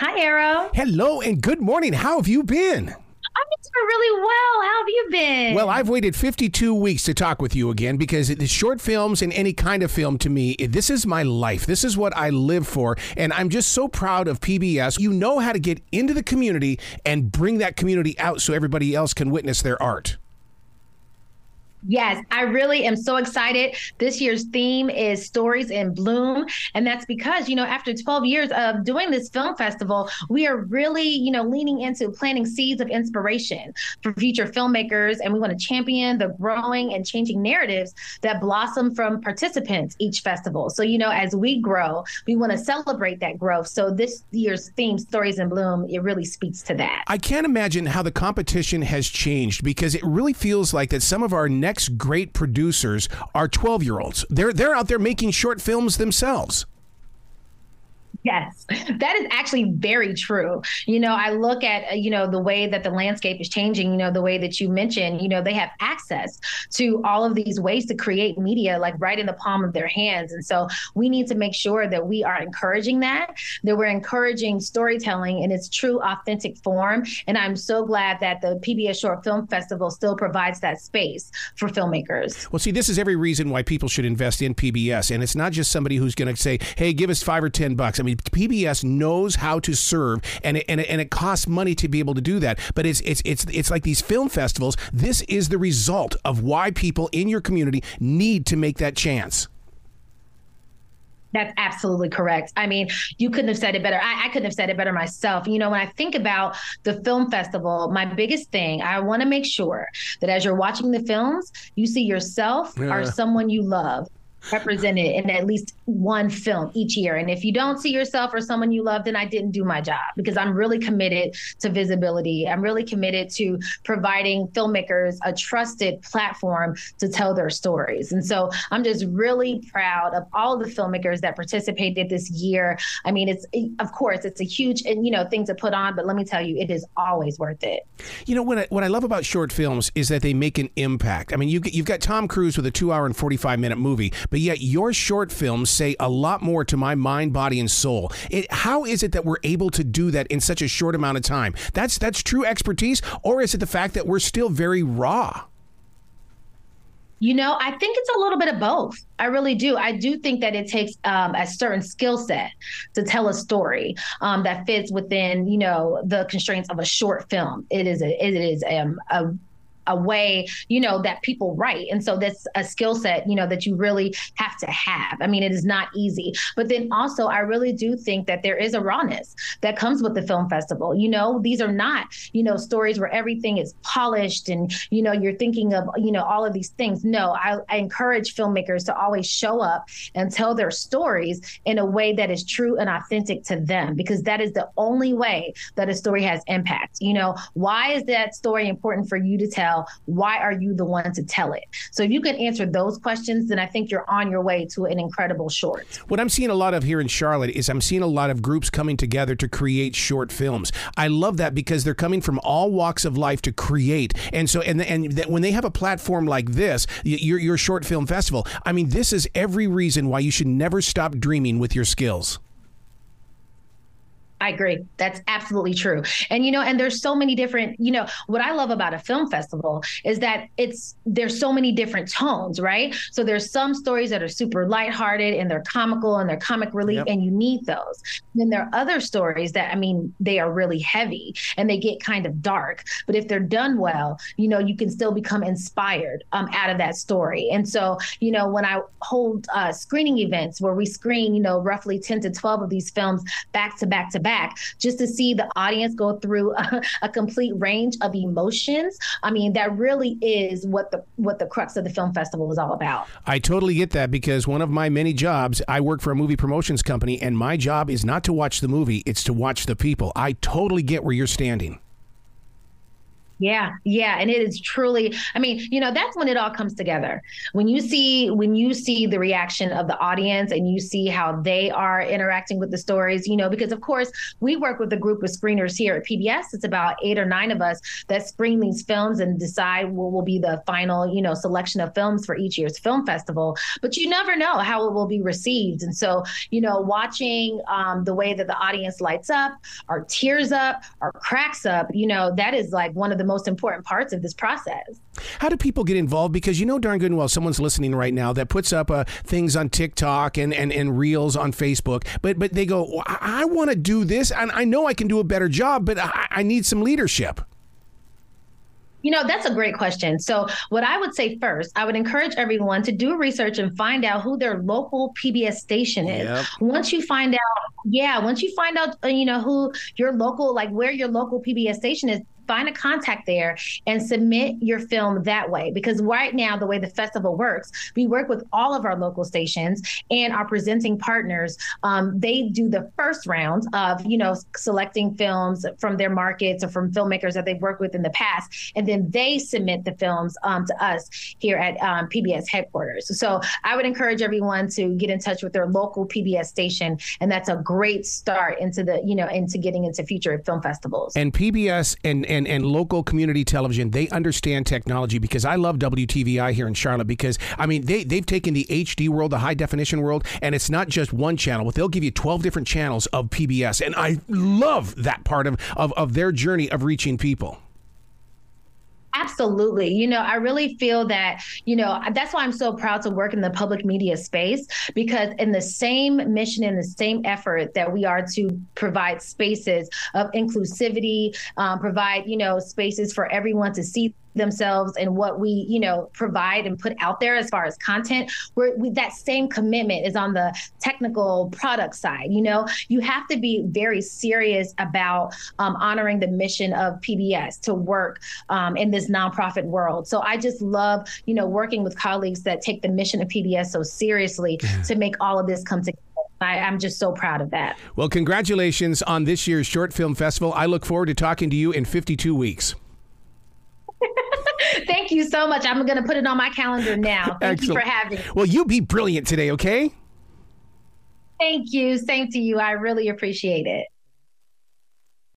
Hi, Arrow. Hello and good morning. How have you been? I'm doing really well. How have you been? Well, I've waited 52 weeks to talk with you again because the short films and any kind of film to me, this is my life. This is what I live for. And I'm just so proud of PBS. You know how to get into the community and bring that community out so everybody else can witness their art. Yes, I really am so excited. This year's theme is Stories in Bloom. And that's because, you know, after 12 years of doing this film festival, we are really, you know, leaning into planting seeds of inspiration for future filmmakers. And we want to champion the growing and changing narratives that blossom from participants each festival. So, you know, as we grow, we want to celebrate that growth. So this year's theme, Stories in Bloom, it really speaks to that. I can't imagine how the competition has changed because it really feels like that some of our next great producers are 12 year olds. They're, they're out there making short films themselves. Yes, that is actually very true. You know, I look at, uh, you know, the way that the landscape is changing, you know, the way that you mentioned, you know, they have access to all of these ways to create media like right in the palm of their hands. And so we need to make sure that we are encouraging that, that we're encouraging storytelling in its true, authentic form. And I'm so glad that the PBS Short Film Festival still provides that space for filmmakers. Well, see, this is every reason why people should invest in PBS. And it's not just somebody who's going to say, hey, give us five or 10 bucks. I mean, PBS knows how to serve, and it, and it, and it costs money to be able to do that. But it's it's it's it's like these film festivals. This is the result of why people in your community need to make that chance. That's absolutely correct. I mean, you couldn't have said it better. I, I, couldn't have said it better myself. You know, when I think about the film festival, my biggest thing, I want to make sure that as you're watching the films, you see yourself yeah. or someone you love represented in at least one film each year. And if you don't see yourself or someone you love, then I didn't do my job because I'm really committed to visibility. I'm really committed to providing filmmakers a trusted platform to tell their stories. And so I'm just really proud of all the filmmakers that participated this year. I mean, it's of course it's a huge and you know thing to put on, but let me tell you, it is always worth it. You know what I, what I love about short films is that they make an impact. I mean, you you've got Tom Cruise with a two hour and forty five minute movie, but yet your short films say a lot more to my mind, body, and soul. It, how is it that we're able to do that in such a short amount of time? That's that's true expertise, or is it the fact that we're still very raw? You know, I think it's a little bit of both. I really do. I do think that it takes um, a certain skill set to tell a story um, that fits within, you know, the constraints of a short film. It is a, it is um, a a way, you know, that people write. And so that's a skill set, you know, that you really have to have. I mean, it is not easy. But then also, I really do think that there is a rawness that comes with the film festival. You know, these are not, you know, stories where everything is polished and, you know, you're thinking of, you know, all of these things. No, I, I encourage filmmakers to always show up and tell their stories in a way that is true and authentic to them, because that is the only way that a story has impact. You know, why is that story important for you to tell? Why are you the one to tell it? So if you can answer those questions, then I think you're on your way to an incredible short. What I'm seeing a lot of here in Charlotte is I'm seeing a lot of groups coming together to create short films. I love that because they're coming from all walks of life to create. And so, and and that when they have a platform like this, your your short film festival, I mean, this is every reason why you should never stop dreaming with your skills. I agree. That's absolutely true. And you know, and there's so many different, you know, what I love about a film festival is that it's there's so many different tones, right? So there's some stories that are super lighthearted and they're comical and they're comic relief yep. and you need those. Then there are other stories that I mean, they are really heavy and they get kind of dark, but if they're done well, you know, you can still become inspired um, out of that story. And so, you know, when I hold uh, screening events where we screen, you know, roughly 10 to 12 of these films back to back to back back just to see the audience go through a, a complete range of emotions. I mean, that really is what the what the crux of the film festival is all about. I totally get that because one of my many jobs, I work for a movie promotions company, and my job is not to watch the movie; it's to watch the people. I totally get where you're standing. Yeah, yeah, and it is truly. I mean, you know, that's when it all comes together. When you see when you see the reaction of the audience and you see how they are interacting with the stories, you know, because of course we work with a group of screeners here at PBS. It's about eight or nine of us that screen these films and decide what will be the final, you know, selection of films for each year's film festival. But you never know how it will be received, and so you know, watching um, the way that the audience lights up, or tears up, or cracks up, you know, that is like one of the most important parts of this process. How do people get involved? Because you know darn good and well someone's listening right now that puts up uh, things on TikTok and, and, and reels on Facebook, but but they go, well, I, I want to do this, and I know I can do a better job, but I, I need some leadership. You know, that's a great question. So, what I would say first, I would encourage everyone to do research and find out who their local PBS station is. Yep. Once you find out, yeah, once you find out, uh, you know, who your local, like where your local PBS station is, find a contact there and submit your film that way. Because right now, the way the festival works, we work with all of our local stations and our presenting partners. Um, they do the first round of, you know, selecting films from their markets or from filmmakers that they've worked with in the past, and then they submit the films um, to us here at um, PBS headquarters. So I would encourage everyone to get in touch with their local PBS station, and that's a great start into the, you know, into getting into future film festivals. And PBS and, and and, and local community television, they understand technology because I love WTVI here in Charlotte because, I mean, they, they've taken the HD world, the high definition world, and it's not just one channel, but they'll give you 12 different channels of PBS. And I love that part of, of, of their journey of reaching people. Absolutely. You know, I really feel that, you know, that's why I'm so proud to work in the public media space because in the same mission and the same effort that we are to provide spaces of inclusivity, um, provide, you know, spaces for everyone to see themselves and what we you know provide and put out there as far as content where we, that same commitment is on the technical product side you know you have to be very serious about um, honoring the mission of pbs to work um, in this nonprofit world so i just love you know working with colleagues that take the mission of pbs so seriously to make all of this come together I, am just so proud of that. Well, congratulations on this year's Short Film Festival. I look forward to talking to you in 52 weeks. Thank you so much. I'm going to put it on my calendar now. Thank Excellent. you for having me. Well, you be brilliant today, okay? Thank you. Same to you. I really appreciate it.